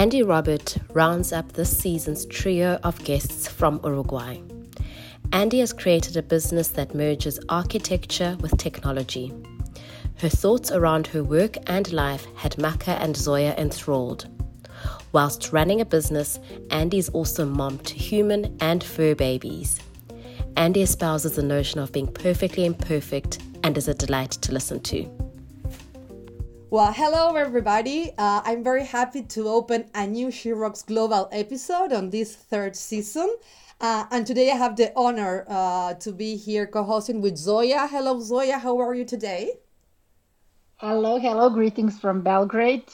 Andy Robert rounds up this season's trio of guests from Uruguay. Andy has created a business that merges architecture with technology. Her thoughts around her work and life had Maka and Zoya enthralled. Whilst running a business, Andy is also mom to human and fur babies. Andy espouses the notion of being perfectly imperfect and is a delight to listen to. Well, hello everybody. Uh, I'm very happy to open a new She Rocks Global episode on this third season. Uh, and today I have the honor uh, to be here co hosting with Zoya. Hello, Zoya. How are you today? Hello, hello. Greetings from Belgrade.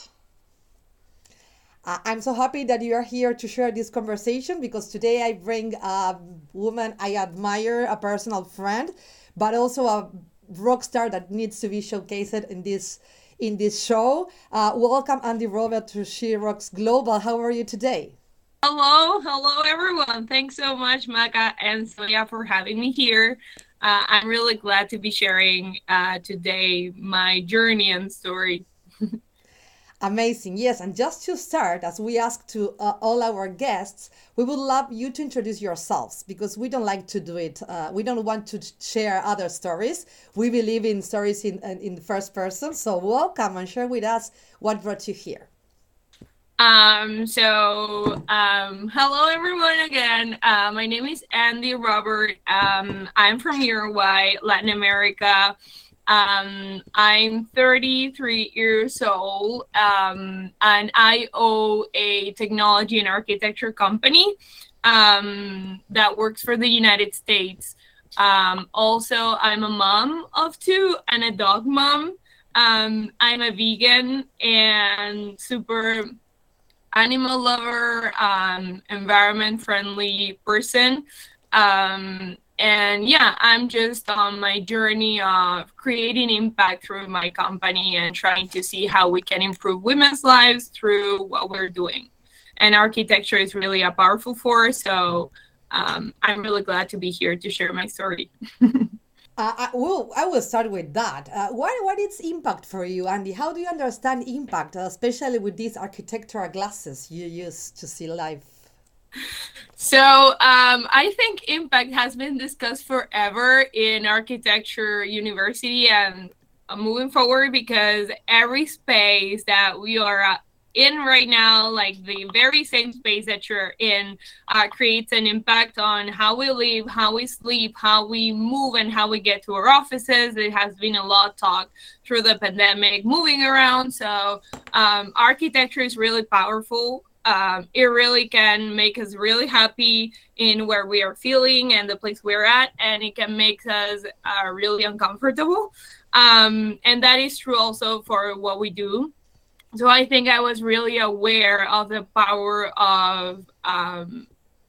Uh, I'm so happy that you are here to share this conversation because today I bring a woman I admire, a personal friend, but also a rock star that needs to be showcased in this in this show. Uh, welcome, Andy Robert, to She Rocks Global. How are you today? Hello, hello, everyone. Thanks so much, Maka and Sonia, for having me here. Uh, I'm really glad to be sharing uh, today my journey and story. Amazing. Yes. And just to start, as we ask to uh, all our guests, we would love you to introduce yourselves because we don't like to do it. Uh, we don't want to share other stories. We believe in stories in, in the first person. So, welcome and share with us what brought you here. Um, so, um, hello everyone again. Uh, my name is Andy Robert. Um, I'm from Uruguay, Latin America. Um, I'm 33 years old, um, and I own a technology and architecture company um, that works for the United States. Um, also, I'm a mom of two and a dog mom. Um, I'm a vegan and super animal lover, um, environment friendly person. Um, and yeah i'm just on my journey of creating impact through my company and trying to see how we can improve women's lives through what we're doing and architecture is really a powerful force so um, i'm really glad to be here to share my story Uh, I, well, I will start with that. Uh, what what is impact for you, Andy? How do you understand impact, uh, especially with these architectural glasses you use to see life? So um, I think impact has been discussed forever in architecture university and uh, moving forward because every space that we are uh, in right now, like the very same space that you're in, uh, creates an impact on how we live, how we sleep, how we move, and how we get to our offices. It has been a lot talk through the pandemic, moving around. So um, architecture is really powerful um, it really can make us really happy in where we are feeling and the place we're at, and it can make us uh, really uncomfortable. Um, and that is true also for what we do. So I think I was really aware of the power of um,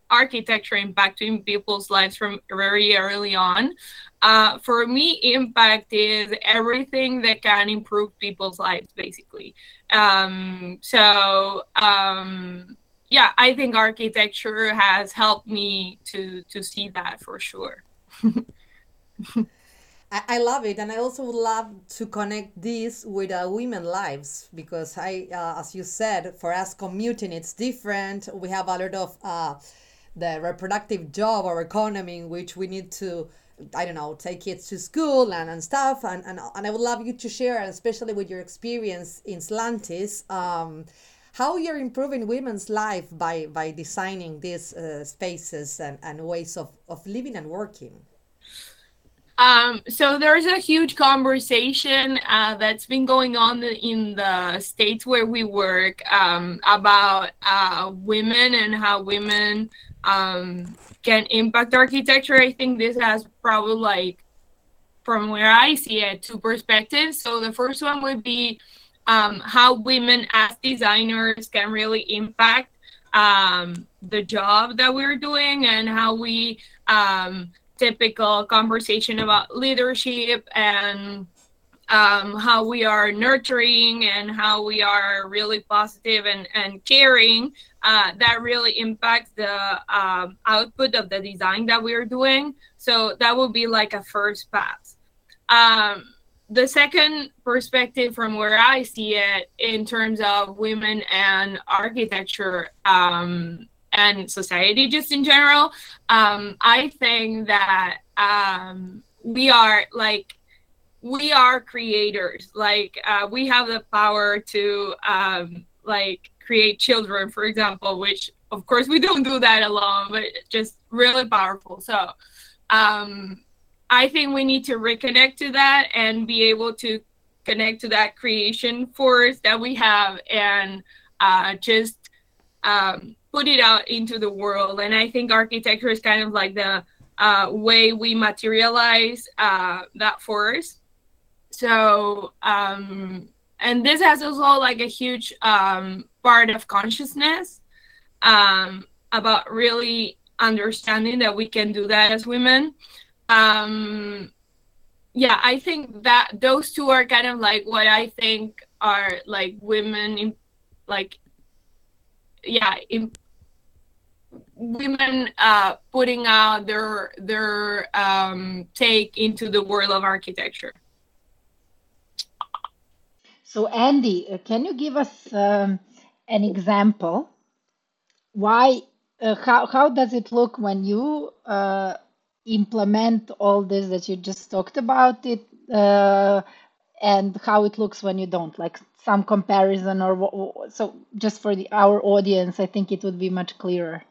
architecture impacting people's lives from very early on. Uh, for me, impact is everything that can improve people's lives, basically. Um, so um, yeah, I think architecture has helped me to to see that for sure. I, love it, and I also would love to connect this with uh, women lives because I, uh, as you said, for us commuting it's different. We have a lot of uh, the reproductive job or economy in which we need to I don't know, take kids to school and, and stuff. And, and, and I would love you to share, especially with your experience in Slantis, um, how you're improving women's life by, by designing these uh, spaces and, and ways of, of living and working. Um, so there's a huge conversation uh, that's been going on in the states where we work um, about uh, women and how women um, can impact architecture. I think this has probably like from where I see it two perspectives. So the first one would be um, how women as designers can really impact um, the job that we're doing and how we um, typical conversation about leadership and um, how we are nurturing and how we are really positive and, and caring uh, that really impacts the um, output of the design that we're doing. So that would be like a first pass. Um, the second perspective from where I see it in terms of women and architecture um, and society just in general, um, I think that um, we are like we are creators. Like uh, we have the power to um, like create children, for example, which of course we don't do that alone, but just really powerful. So um, I think we need to reconnect to that and be able to connect to that creation force that we have and uh, just um, put it out into the world. And I think architecture is kind of like the uh, way we materialize uh, that force. So, um, and this has also like a huge um, part of consciousness um, about really understanding that we can do that as women. Um yeah i think that those two are kind of like what i think are like women in like yeah in women uh putting out their their um take into the world of architecture so andy uh, can you give us um, an example why uh, how, how does it look when you uh, implement all this that you just talked about it uh, and how it looks when you don't? Like some comparison or so just for the our audience i think it would be much clearer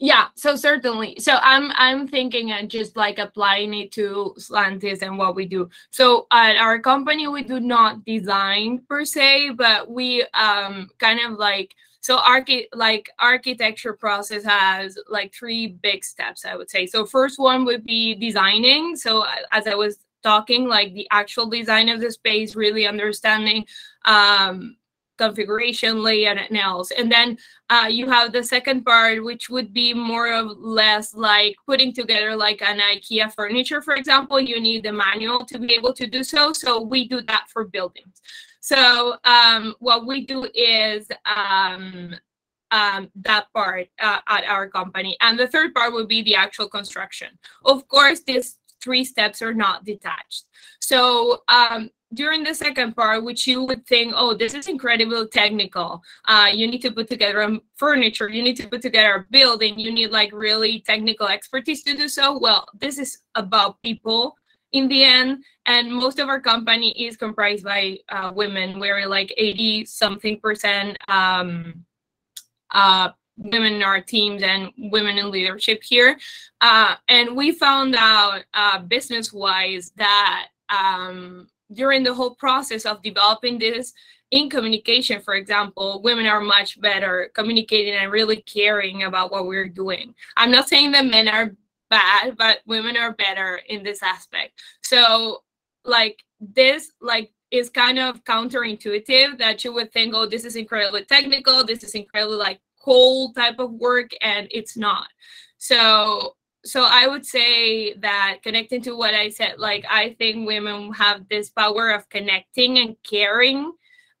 yeah so certainly. So i'm i'm thinking and just like applying it to slantis and what we do. So at our company we do not design per se but we um kind of like so archi- like architecture process has like three big steps i would say. So first one would be designing. So as i was talking like the actual design of the space really understanding um configuration layout and else and then uh, you have the second part which would be more or less like putting together like an ikea furniture for example you need the manual to be able to do so so we do that for buildings so um, what we do is um, um, that part uh, at our company. And the third part would be the actual construction. Of course, these three steps are not detached. So um, during the second part, which you would think, oh, this is incredibly technical. Uh, you need to put together a furniture, you need to put together a building, you need like really technical expertise to do so. Well, this is about people in the end and most of our company is comprised by uh, women we're like 80 something percent um, uh, women in our teams and women in leadership here uh, and we found out uh, business wise that um, during the whole process of developing this in communication for example women are much better communicating and really caring about what we're doing i'm not saying that men are bad, but women are better in this aspect. So like this like is kind of counterintuitive that you would think, oh, this is incredibly technical, this is incredibly like cold type of work, and it's not. So so I would say that connecting to what I said, like I think women have this power of connecting and caring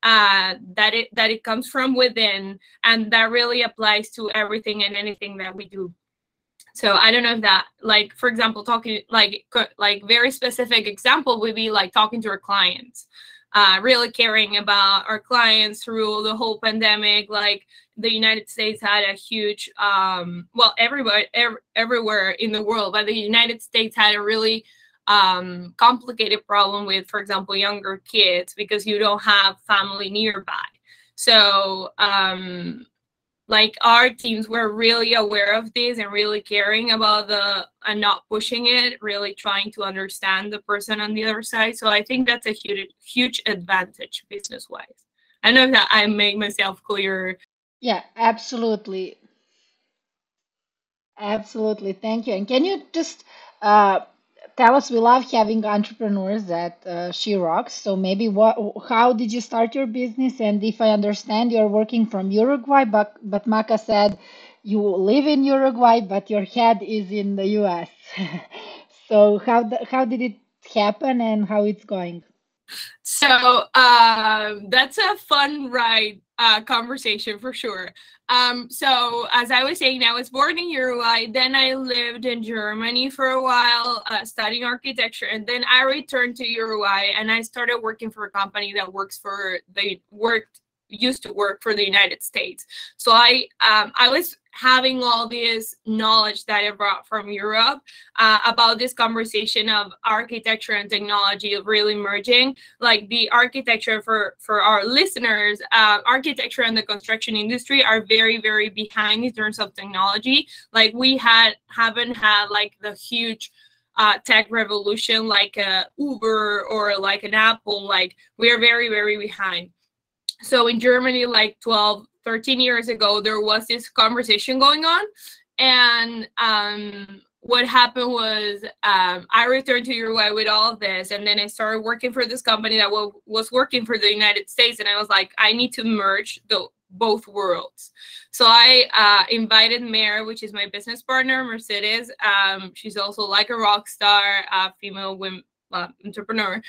uh, that it that it comes from within, and that really applies to everything and anything that we do. So i don't know if that like for example talking like like very specific example would be like talking to our clients uh, really caring about our clients through the whole pandemic like the united states had a huge um, well everybody ev- everywhere in the world but the united states had a really um, complicated problem with for example younger kids because you don't have family nearby. So um, like our teams were really aware of this and really caring about the and not pushing it really trying to understand the person on the other side. So i think that's a huge huge advantage business wise i know that i make myself clear yeah absolutely. Absolutely. Thank you. And can you just uh, tell us we love having entrepreneurs at uh, she rocks. So maybe what how did you start your business? And if i understand you're working from uruguay but but Maka said you live in uruguay but your head is in the us so how how did it happen and how it's going So uh, that's a fun ride uh, conversation for sure. Um, so as I was saying, I was born in Uruguay. Then I lived in Germany for a while, uh, studying architecture, and then I returned to Uruguay and I started working for a company that works for the worked used to work for the United States. So I um, I was having all this knowledge that I brought from Europe uh, about this conversation of architecture and technology really merging. Like the architecture for for our listeners, uh, architecture and the construction industry are very very behind in terms of technology. Like we had haven't had like the huge uh, tech revolution like a Uber or like an Apple. Like we are very very behind so in Germany, like 12, 13 years ago, there was this conversation going on. And um, what happened was um, I returned to Uruguay with all of this. And then I started working for this company that was working for the United States. And I was like, I need to merge the both worlds. So I uh, invited Mare, which is my business partner, Mercedes. Um, she's also like a rock star, uh, female uh, entrepreneur.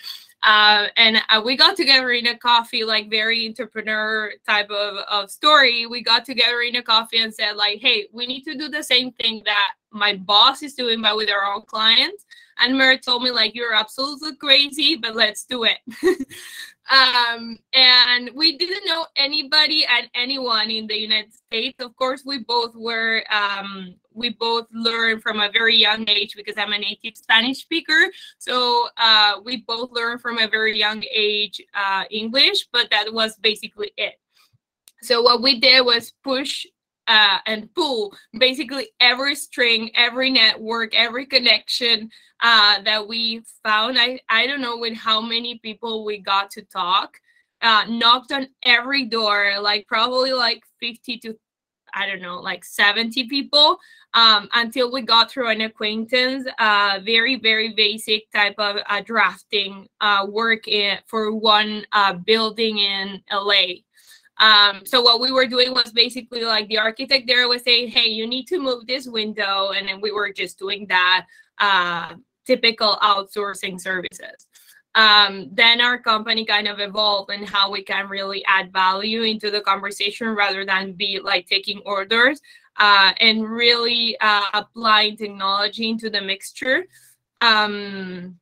Uh, and uh, we got together in a coffee, like very entrepreneur type of, of story. We got together in a coffee and said, like, hey, we need to do the same thing that my boss is doing, but with our own clients. And Merritt told me, like, you're absolutely crazy, but let's do it. um, and we didn't know anybody and anyone in the United States. Of course, we both were, um, we both learned from a very young age because I'm a native Spanish speaker. So uh, we both learned from a very young age uh, English, but that was basically it. So what we did was push uh, and pull basically every string, every network, every connection uh, that we found. I, I don't know with how many people we got to talk, uh, knocked on every door, like probably like 50 to, I don't know, like 70 people um, until we got through an acquaintance, uh, very, very basic type of uh, drafting uh, work in, for one uh, building in LA. Um, so what we were doing was basically like the architect there was saying, hey, you need to move this window. And then we were just doing that uh, typical outsourcing services. Um, then our company kind of evolved and how we can really add value into the conversation rather than be like taking orders uh, and really uh, applying technology into the mixture. Um,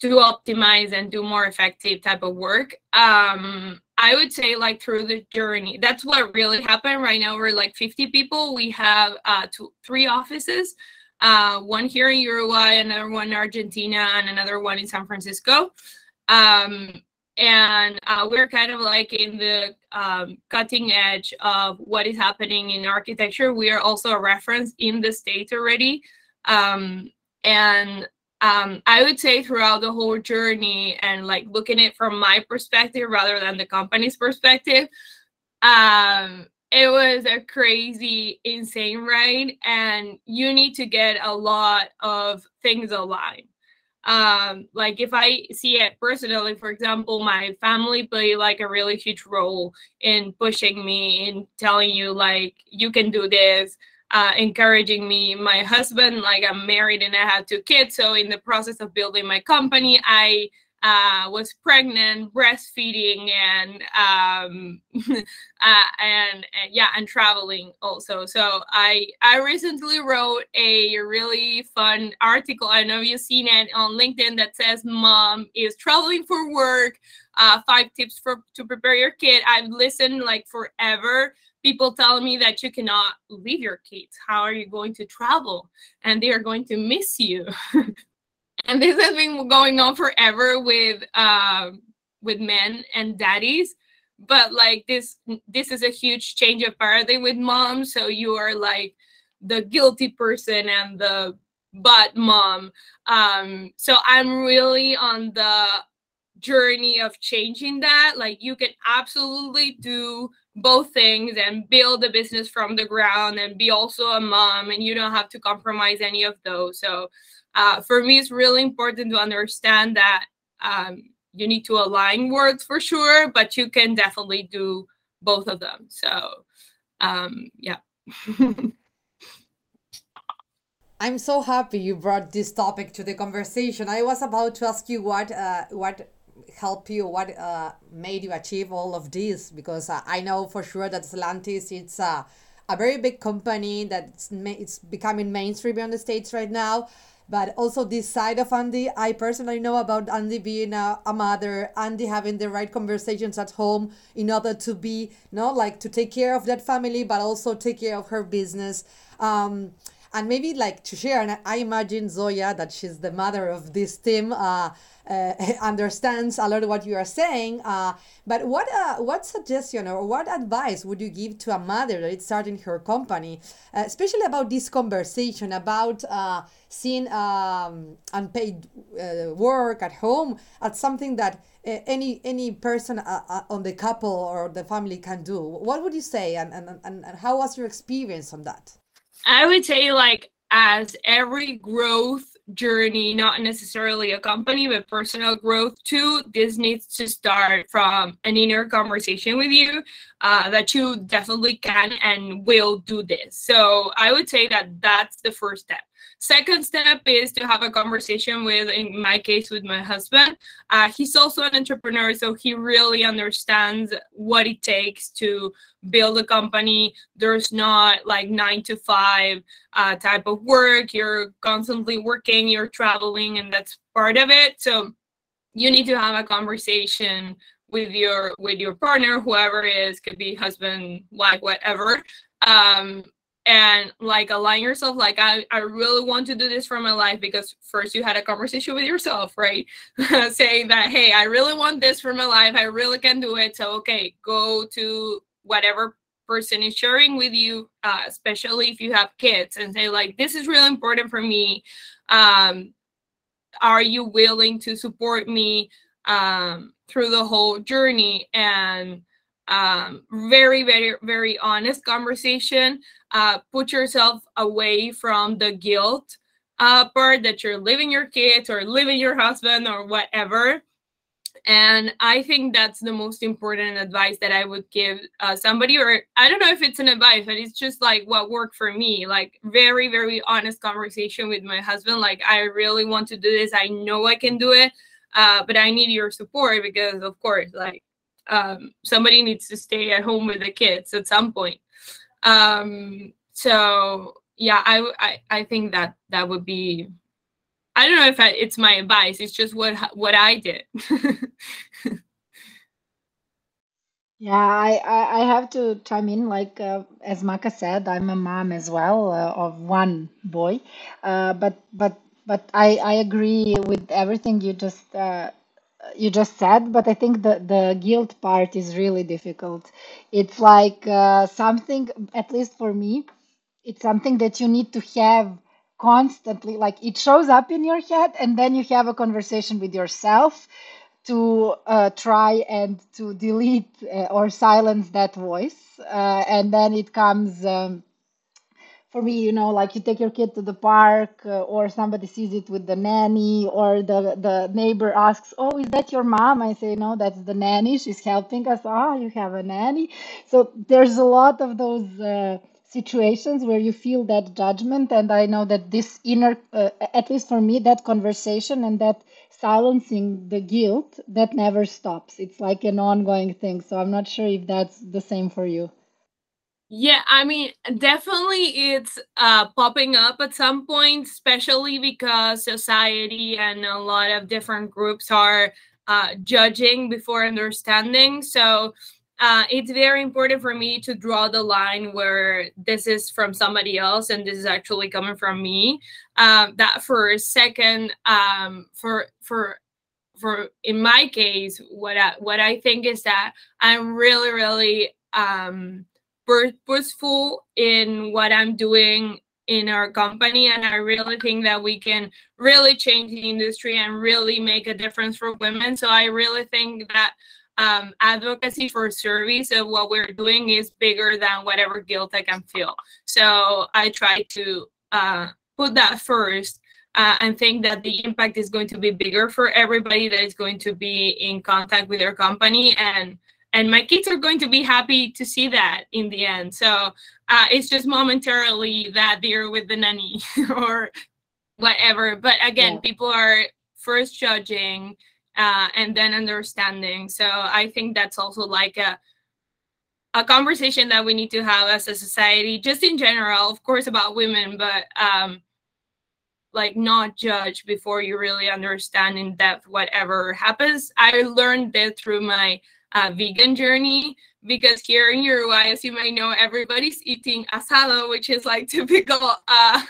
to optimize and do more effective type of work um i would say like through the journey. That's what really happened right now. We're like 50 people. We have uh two three offices uh one here in uruguay another one in argentina and another one in san francisco. Um and uh, we're kind of like in the um, cutting edge of what is happening in architecture. We are also a reference in the states already. Um, and um, I would say throughout the whole journey and like looking at it from my perspective rather than the company's perspective, um, it was a crazy, insane ride, and you need to get a lot of things aligned. Um, like if I see it personally, for example, my family play like a really huge role in pushing me, in telling you like you can do this uh, encouraging me. My husband, like I'm married and I have two kids. So in the process of building my company, I uh, was pregnant, breastfeeding, and um, uh, and, and, yeah, and traveling also. So I I recently wrote a really fun article. I know you've seen it on LinkedIn that says "Mom is traveling for work." Uh, five tips for to prepare your kid. I've listened like forever people telling me that you cannot leave your kids. How are you going to travel? And they are going to miss you. and this has been going on forever with uh, with men and daddies. But like this, this is a huge change of paradigm with moms. So you are like the guilty person and the but mom. Um, so I'm really on the journey of changing that. Like you can absolutely do both things and build a business from the ground and be also a mom and you don't have to compromise any of those. So uh, for me it's really important to understand that um, you need to align words for sure but you can definitely do both of them. So um, yeah. I'm so happy you brought this topic to the conversation. I was about to ask you what uh, what helped you? What uh, made you achieve all of this? Because uh, I know for sure that Slantis it's a, a very big company that's it's becoming mainstream in the states right now. But also this side of Andy, I personally know about Andy being a, a mother, Andy having the right conversations at home in order to be, you know, like to take care of that family, but also take care of her business. Um, and maybe like to share and i imagine zoya that she's the mother of this team uh, uh, understands a lot of what you are saying uh, but what uh, what suggestion or what advice would you give to a mother that is starting her company uh, especially about this conversation about uh, seeing um, unpaid work at home as something that any any person on the couple or the family can do? What would you say and, and, and how was your experience on that I would say, like, as every growth journey, not necessarily a company, but personal growth too, this needs to start from an inner conversation with you uh, that you definitely can and will do this. So I would say that that's the first step. Second step is to have a conversation with, in my case, with my husband. Uh, he's also an entrepreneur, so he really understands what it takes to build a company. There's not like nine to five uh, type of work. You're constantly working, you're traveling, and that's part of it. So you need to have a conversation with your with your partner, whoever it is, could be husband, wife, whatever. Um, and like align yourself like I, I really want to do this for my life because first you had a conversation with yourself right? Saying that hey i really want this for my life. I really can do it. So okay go to whatever person is sharing with you uh, especially if you have kids and say like this is really important for me. Um, are you willing to support me um, through the whole journey? And um, very very very honest conversation uh, put yourself away from the guilt uh, part that you're leaving your kids or leaving your husband or whatever. And i think that's the most important advice that i would give uh, somebody or i don't know if it's an advice but it's just like what worked for me like very very honest conversation with my husband like i really want to do this. I know i can do it uh, but i need your support because of course like um, somebody needs to stay at home with the kids at some point. Um, so yeah, I, I I think that that would be. I don't know if I, it's my advice. It's just what what I did. yeah, I, I, I have to chime in. Like uh, as Maka said, I'm a mom as well uh, of one boy, uh, but but but I I agree with everything you just uh, you just said, but I think the, the guilt part is really difficult. It's like uh, something, at least for me, it's something that you need to have constantly. Like it shows up in your head, and then you have a conversation with yourself to uh, try and to delete uh, or silence that voice. Uh, and then it comes. Um, for me, you know, like you take your kid to the park, uh, or somebody sees it with the nanny, or the the neighbor asks, "Oh, is that your mom?" I say, "No, that's the nanny. She's helping us." Ah, oh, you have a nanny. So there's a lot of those uh, situations where you feel that judgment, and I know that this inner, uh, at least for me, that conversation and that silencing the guilt that never stops. It's like an ongoing thing. So I'm not sure if that's the same for you. Yeah, I mean, definitely it's uh, popping up at some point, especially because society and a lot of different groups are uh, judging before understanding. So uh, it's very important for me to draw the line where this is from somebody else and this is actually coming from me. Um, that for a second, um, for for for in my case, what I, what I think is that I'm really really um, purposeful in what I'm doing in our company and i really think that we can really change the industry and really make a difference for women. So i really think that um, advocacy for service of what we're doing is bigger than whatever guilt i can feel. So i try to uh, put that first uh, and think that the impact is going to be bigger for everybody that is going to be in contact with our company and and my kids are going to be happy to see that in the end so uh, it's just momentarily that they're with the nanny or whatever but again yeah. people are first judging uh, and then understanding. So I think that's also like a a conversation that we need to have as a society, just in general, of course, about women, but um, like not judge before you really understand in depth whatever happens. I learned that through my uh, vegan journey because here in Uruguay, as you may know, everybody's eating asado, which is like typical uh,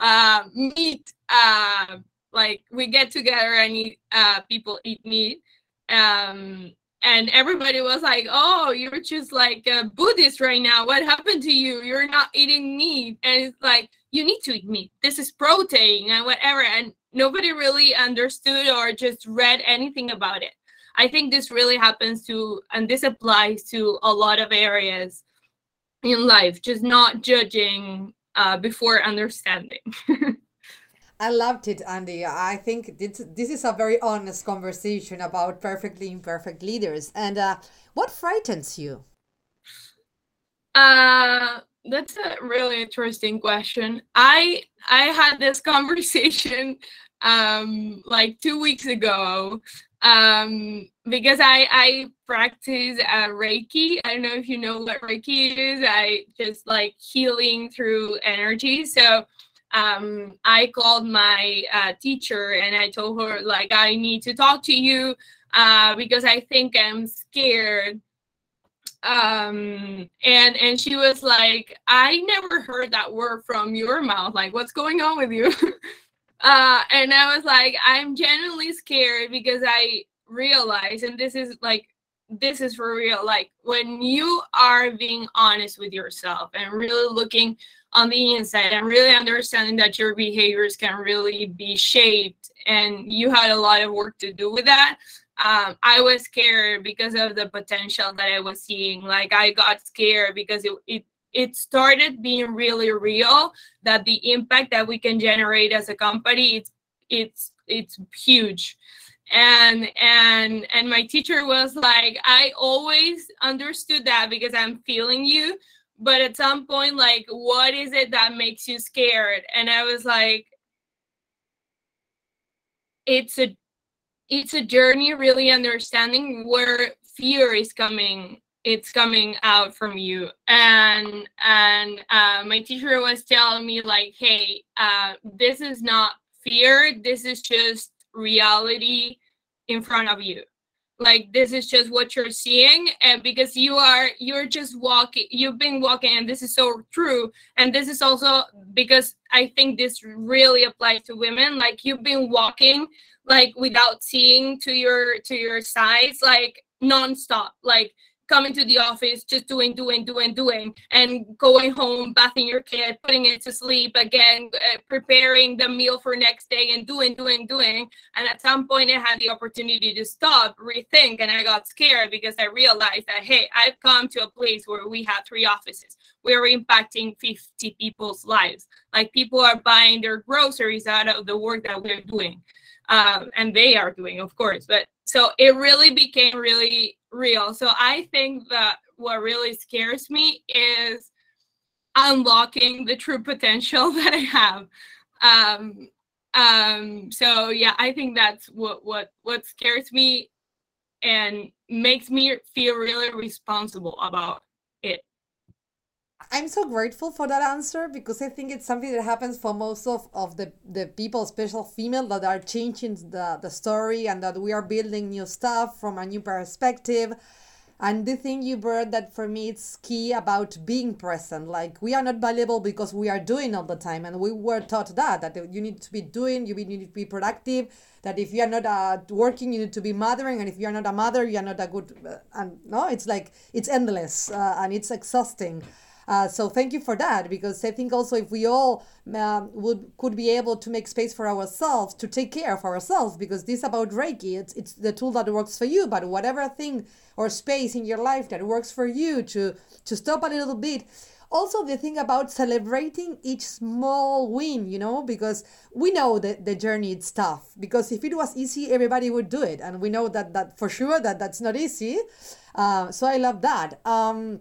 uh, meat. Uh, like we get together and eat, uh, people eat meat. Um, and everybody was like, "Oh, you're just like a Buddhist right now. What happened to you? You're not eating meat." And it's like, "You need to eat meat. This is protein and whatever." And nobody really understood or just read anything about it. I think this really happens to, and this applies to a lot of areas in life, just not judging uh, before understanding. I loved it, Andy. I think this, this is a very honest conversation about perfectly imperfect leaders. And uh, what frightens you? Uh, that's a really interesting question. I I had this conversation um like two weeks ago um because i i practice uh, reiki. I don't know if you know what reiki is. I just like healing through energy. So um i called my uh, teacher and i told her like i need to talk to you uh because i think i'm scared. Um and and she was like i never heard that word from your mouth. Like what's going on with you Uh, and I was like, I'm genuinely scared because I realize, and this is like, this is for real. Like when you are being honest with yourself and really looking on the inside and really understanding that your behaviors can really be shaped, and you had a lot of work to do with that. Um, I was scared because of the potential that I was seeing. Like I got scared because it, it it started being really real that the impact that we can generate as a company it's it's it's huge. And and and my teacher was like i always understood that because i'm feeling you but at some point like what is it that makes you scared? And i was like it's a it's a journey really understanding where fear is coming it's coming out from you. And and uh, my teacher was telling me like hey uh, this is not fear this is just reality in front of you. Like this is just what you're seeing and because you are you're just walking you've been walking and this is so true. And this is also because i think this really applies to women like you've been walking like without seeing to your to your sides like nonstop. Like coming to the office, just doing, doing, doing, doing, and going home, bathing your kid, putting it to sleep again, uh, preparing the meal for next day, and doing, doing, doing. And at some point, I had the opportunity to stop, rethink, and I got scared because I realized that, hey, I've come to a place where we have three offices. We're impacting 50 people's lives. Like people are buying their groceries out of the work that we're doing. Um, and they are doing, of course. But so it really became really real. So I think that what really scares me is unlocking the true potential that I have. Um, um, so yeah, I think that's what what what scares me and makes me feel really responsible about. I'm so grateful for that answer because I think it's something that happens for most of, of the, the people, especially female, that are changing the, the story and that we are building new stuff from a new perspective. And the thing you brought that for me it's key about being present. Like we are not valuable because we are doing all the time, and we were taught that that you need to be doing, you need to be productive. That if you are not uh, working, you need to be mothering, and if you are not a mother, you are not a good. Uh, and no, it's like it's endless uh, and it's exhausting. Uh, so thank you for that because I think also if we all um, would could be able to make space for ourselves to take care of ourselves because this about Reiki it's it's the tool that works for you but whatever thing or space in your life that works for you to to stop a little bit. Also the thing about celebrating each small win you know because we know that the journey is tough because if it was easy everybody would do it and we know that that for sure that that's not easy. Uh, so i love that. Um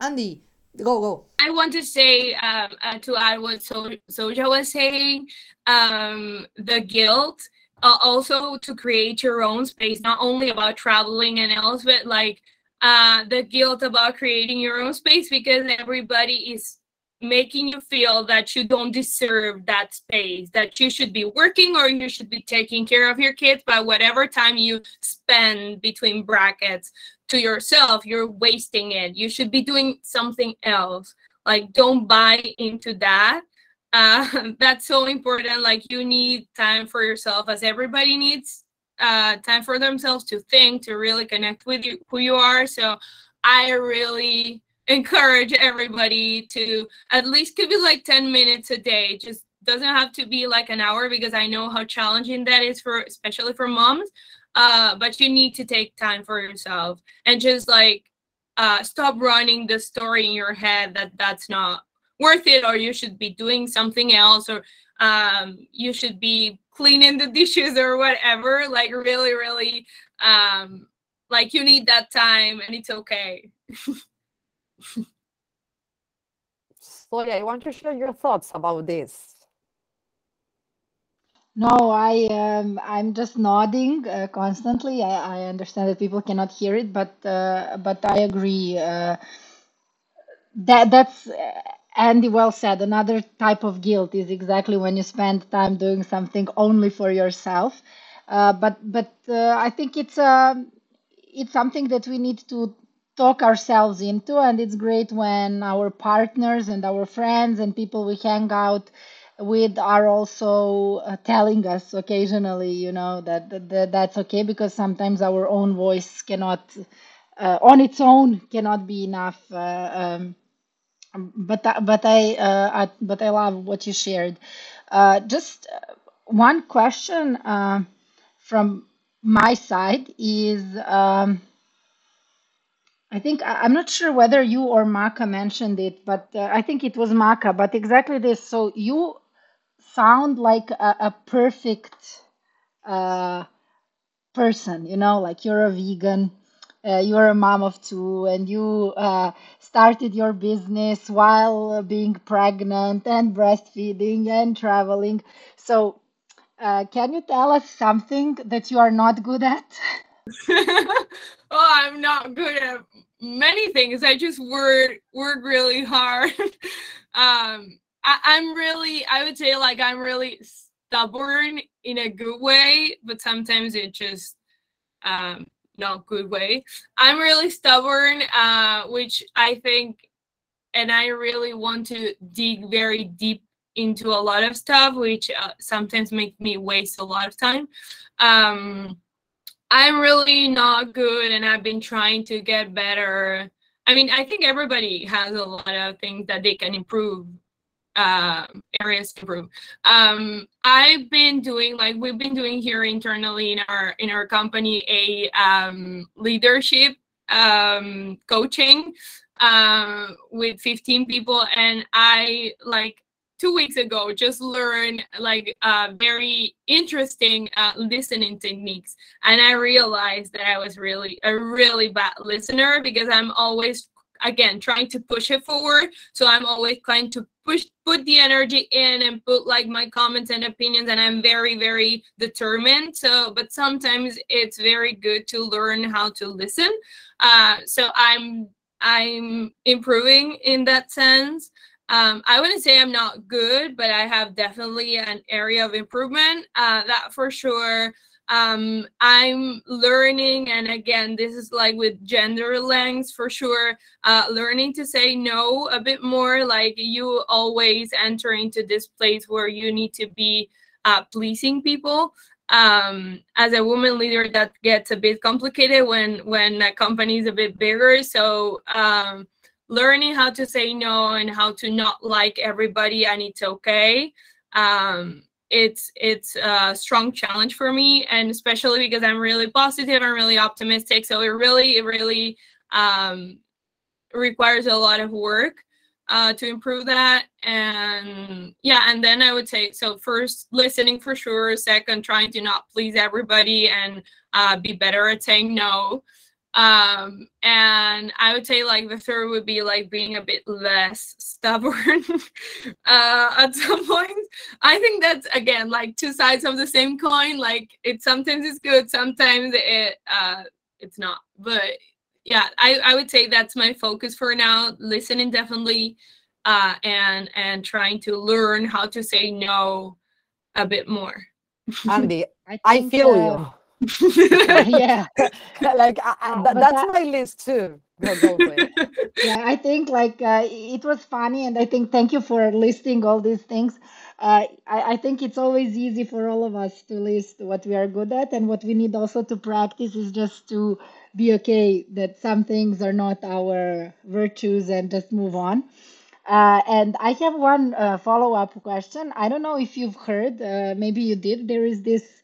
andy Go, go. I want to say um, uh, to add what so- Soja was saying, um, the guilt uh, also to create your own space, not only about traveling and else, but like uh, the guilt about creating your own space because everybody is making you feel that you don't deserve that space, that you should be working or you should be taking care of your kids, by whatever time you spend between brackets to yourself, you're wasting it. You should be doing something else. Like, don't buy into that. Uh, that's so important. Like, you need time for yourself, as everybody needs uh, time for themselves to think, to really connect with you, who you are. So, I really encourage everybody to at least give it like 10 minutes a day just doesn't have to be like an hour because i know how challenging that is for especially for moms uh, but you need to take time for yourself and just like uh, stop running the story in your head that that's not worth it or you should be doing something else or um, you should be cleaning the dishes or whatever like really really um, like you need that time and it's okay so yeah, I want to share your thoughts about this. No, I um, I'm just nodding uh, constantly. I, I understand that people cannot hear it, but uh, but I agree. Uh, that that's uh, Andy well said. Another type of guilt is exactly when you spend time doing something only for yourself. Uh, but but uh, I think it's um, it's something that we need to talk ourselves into and it's great when our partners and our friends and people we hang out with are also uh, telling us occasionally you know that, that, that, that's okay because sometimes our own voice cannot uh, on its own cannot be enough uh, um, but but I, uh, I, but I love what you shared uh, just uh, one question from my side is um, I think I- am not sure whether you or Maka mentioned it, but uh, I think it was Maka. But exactly this. So you sound like a, a perfect uh, person. You know, like you're a vegan, uh, you're a mom of two, and you uh, started your business while being pregnant and breastfeeding and traveling. So, uh, can you tell us something that you are not good at? oh, I'm not good at many things. I just work work really hard. um, I, I'm really, I would say, like I'm really stubborn in a good way, but sometimes it just um, not good way. I'm really stubborn, uh, which I think, and I really want to dig very deep into a lot of stuff, which uh, sometimes make me waste a lot of time. Um, I'm really not good and I've been trying to get better. I mean, I think everybody has a lot of things that they can improve, uh, areas to improve. Um, I've been doing like we've been doing here internally in our in our company a um, leadership um, coaching uh, with 15 people, and I like two weeks ago just learned like uh, very interesting uh, listening techniques and i realized that i was really a really bad listener because i'm always again trying to push it forward so i'm always trying to push put the energy in and put like my comments and opinions and i'm very very determined so but sometimes it's very good to learn how to listen uh, so i'm i'm improving in that sense um, I wouldn't say I'm not good, but I have definitely an area of improvement. Uh, that for sure. Um, I'm learning, and again, this is like with gender lengths for sure. Uh, learning to say no a bit more. Like you always enter into this place where you need to be uh, pleasing people. Um, as a woman leader, that gets a bit complicated when when a company is a bit bigger. So um, learning how to say no and how to not like everybody and it's okay um, it's it's a strong challenge for me and especially because i'm really positive and really optimistic. So it really it really um, requires a lot of work uh, to improve that. And yeah and then i would say so first listening for sure. Second trying to not please everybody and uh, be better at saying no um and i would say like the third would be like being a bit less stubborn uh at some point. I think that's again like two sides of the same coin. Like it sometimes it's good sometimes it uh it's not. But yeah i i would say that's my focus for now listening definitely uh and and trying to learn how to say no a bit more. Andy i, I feel uh, you yeah like I, I, that's that, my list too yeah i think like uh, it was funny and i think thank you for listing all these things uh, I, I think it's always easy for all of us to list what we are good at and what we need also to practice is just to be okay that some things are not our virtues and just move on uh, and I have one uh, follow up question. I don't know if you've heard, uh, maybe you did. There is this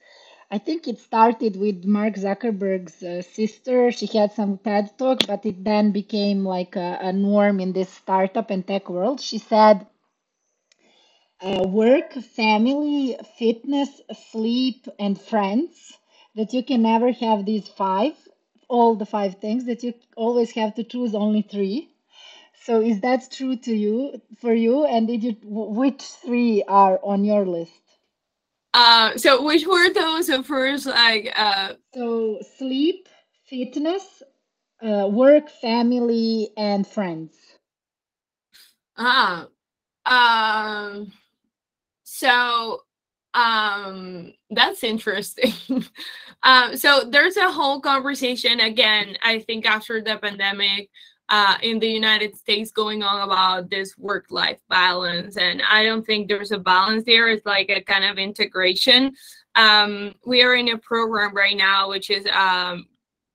I think it started with Mark Zuckerberg's uh, sister. She had some TED talk, but it then became like a, a norm in this startup and tech world. She said, uh, work, family, fitness, sleep, and friends, that you can never have these five, all the five things, that you always have to choose only three. So is that true to you, for you? And did you, which three are on your list? Uh, so which were those the first like uh so sleep fitness uh, work family and friends. Ah um so um that's interesting. Um so there's a whole conversation again i think after the pandemic uh, in the United States going on about this work life balance. And I don't think there's a balance there. It's like a kind of integration. Um, we are in a program right now, which is um,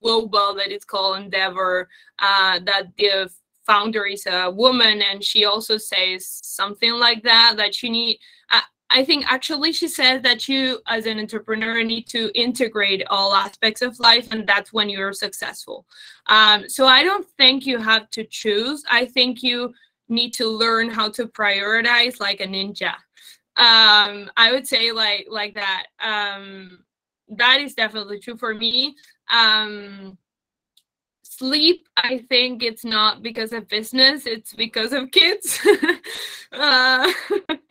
global, that is called Endeavor, uh, that the founder is a woman. And she also says something like that, that you need. I think actually she says that you, as an entrepreneur, need to integrate all aspects of life, and that's when you're successful. Um, so I don't think you have to choose. I think you need to learn how to prioritize like a ninja. Um, I would say like like that. Um, that is definitely true for me. Um, sleep i think it's not because of business it's because of kids uh,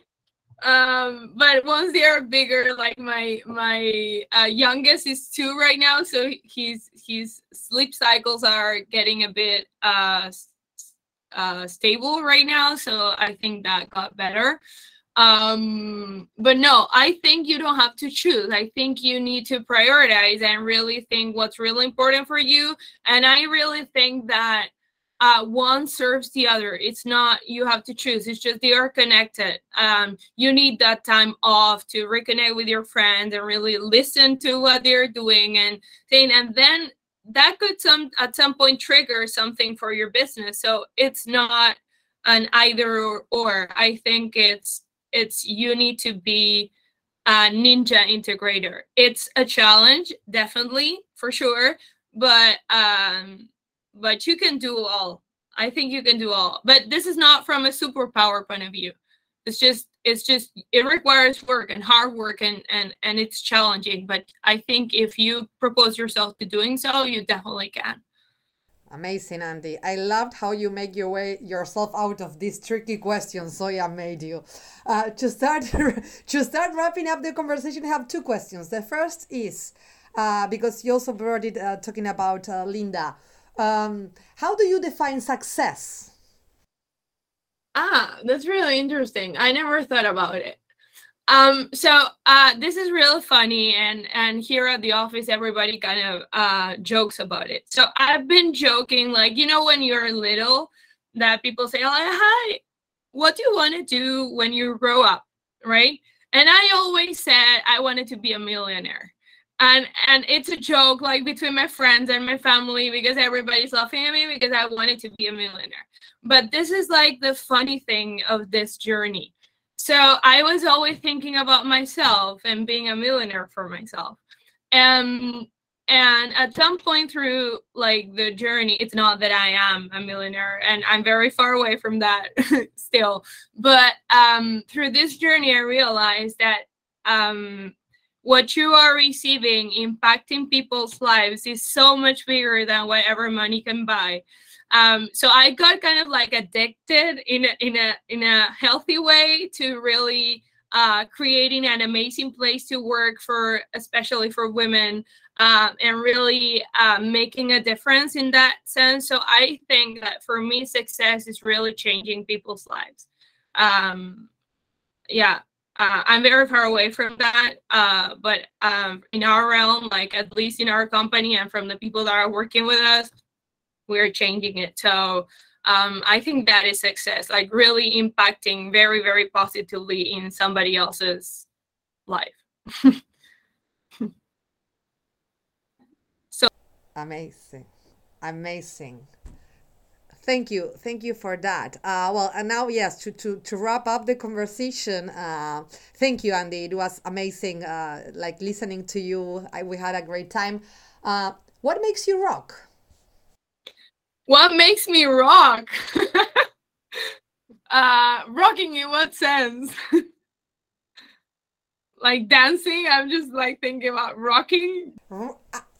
um but once they are bigger like my my uh, youngest is two right now. So he's his sleep cycles are getting a bit uh uh stable right now. So i think that got better. Um but no i think you don't have to choose. I think you need to prioritize and really think what's really important for you. And i really think that uh, one serves the other. It's not you have to choose. It's just they are connected. Um, you need that time off to reconnect with your friends and really listen to what they're doing and saying, and then that could some at some point trigger something for your business. So it's not an either or. or. I think it's it's you need to be a ninja integrator. It's a challenge, definitely for sure, but um but you can do all. I think you can do all. But this is not from a superpower point of view. It's just it's just it requires work and hard work and and and it's challenging. But I think if you propose yourself to doing so, you definitely can. Amazing, Andy. I loved how you make your way yourself out of these tricky questions Zoya made you. Uh, to start to start wrapping up the conversation, I have two questions. The first is uh, because you also brought it uh, talking about uh, Linda. Um, how do you define success? Ah, that's really interesting. I never thought about it. Um, so uh, this is real funny, and and here at the office, everybody kind of uh, jokes about it. So I've been joking, like you know, when you're little, that people say, like, "Hi, what do you want to do when you grow up?" Right? And I always said I wanted to be a millionaire and and it's a joke like between my friends and my family because everybody's laughing at me because I wanted to be a millionaire. But this is like the funny thing of this journey. So I was always thinking about myself and being a millionaire for myself. And and at some point through like the journey it's not that i am a millionaire and i'm very far away from that still but um through this journey i realized that um what you are receiving impacting people's lives is so much bigger than whatever money can buy. Um, so i got kind of like addicted in a in a in a healthy way to really uh, creating an amazing place to work for especially for women uh, and really uh, making a difference in that sense. So i think that for me success is really changing people's lives. Um, yeah uh, I'm very far away from that. Uh, but um, in our realm, like at least in our company and from the people that are working with us, we're changing it. So um, I think that is success, like really impacting very, very positively in somebody else's life. so amazing, amazing. Thank you, thank you for that. Uh, well, and now yes, to to to wrap up the conversation. Uh, thank you, Andy. It was amazing. Uh, like listening to you, I, we had a great time. Uh, what makes you rock? What makes me rock? uh, rocking in what sense? like dancing? I'm just like thinking about rocking.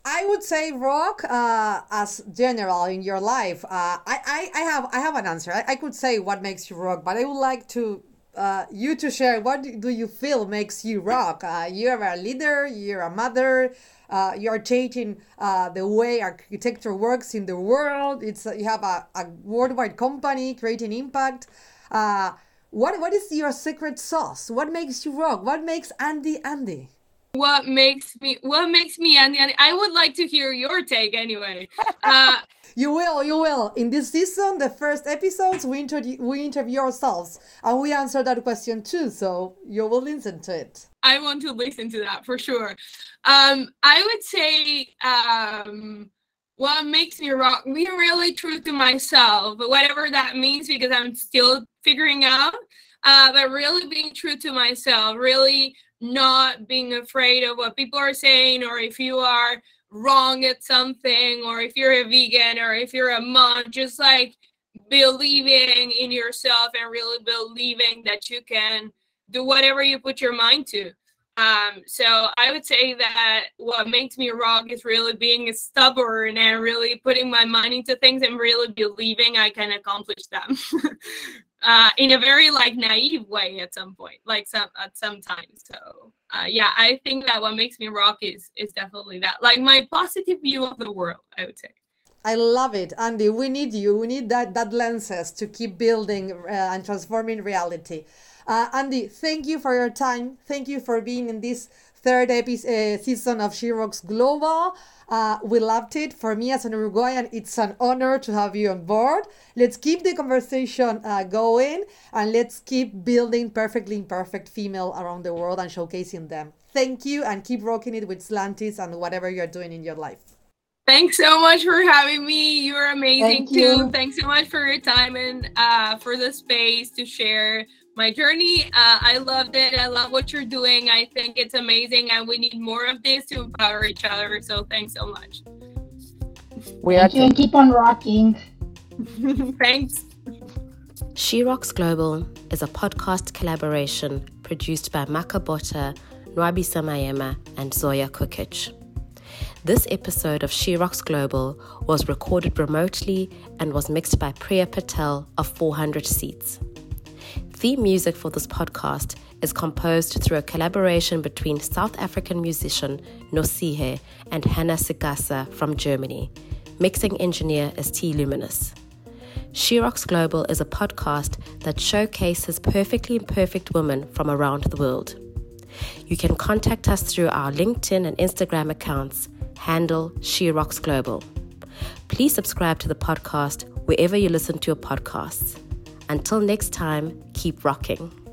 I would say rock uh, as general in your life. Uh, I, I, I have I have an answer. I, I could say what makes you rock, but I would like to uh, you to share what do you feel makes you rock. Uh, you're a leader. You're a mother. Uh, you are changing uh, the way architecture works in the world. It's you have a, a worldwide company creating impact. what what is your secret sauce? What makes you rock? What makes Andy Andy? What makes me what makes me and, i would like to hear your take anyway. Uh, you will you will. In this season the first episodes we interview we interview ourselves and we answer that question too so you will listen to it. I want to listen to that for sure. Um i would say um what makes me rock be really true to myself whatever that means because i'm still figuring out uh, but really being true to myself really not being afraid of what people are saying or if you are wrong at something or if you're a vegan or if you're a mom just like believing in yourself and really believing that you can do whatever you put your mind to um, so I would say that what makes me wrong is really being stubborn and really putting my mind into things and really believing I can accomplish them. uh, in a very like naive way at some point, like some at some times. So uh, yeah, I think that what makes me rock is is definitely that, like my positive view of the world. I would say. I love it, Andy. We need you. We need that that lenses to keep building uh, and transforming reality. Uh, Andy, thank you for your time. Thank you for being in this third episode, uh, season of She Rocks Global. Uh, we loved it. For me as an Uruguayan, it's an honor to have you on board. Let's keep the conversation uh, going and let's keep building perfectly imperfect female around the world and showcasing them. Thank you and keep rocking it with Slantis and whatever you're doing in your life. Thanks so much for having me. You're amazing Thank too. You. Thanks so much for your time and uh, for the space to share my journey. Uh, I loved it. I love what you're doing. I think it's amazing, and we need more of this to empower each other. So thanks so much. We Thank you and keep on rocking. thanks. She Rocks Global is a podcast collaboration produced by Maka Bota, Nwabi Samayema, and Zoya Kukic. This episode of She Rocks Global was recorded remotely and was mixed by Priya Patel of 400 Seats. Theme music for this podcast is composed through a collaboration between South African musician Nosihe and Hannah Sigasa from Germany. Mixing engineer is T Luminous. She Rocks Global is a podcast that showcases perfectly imperfect women from around the world. You can contact us through our LinkedIn and Instagram accounts, handle She Rocks Global. Please subscribe to the podcast wherever you listen to your podcasts. Until next time, keep rocking.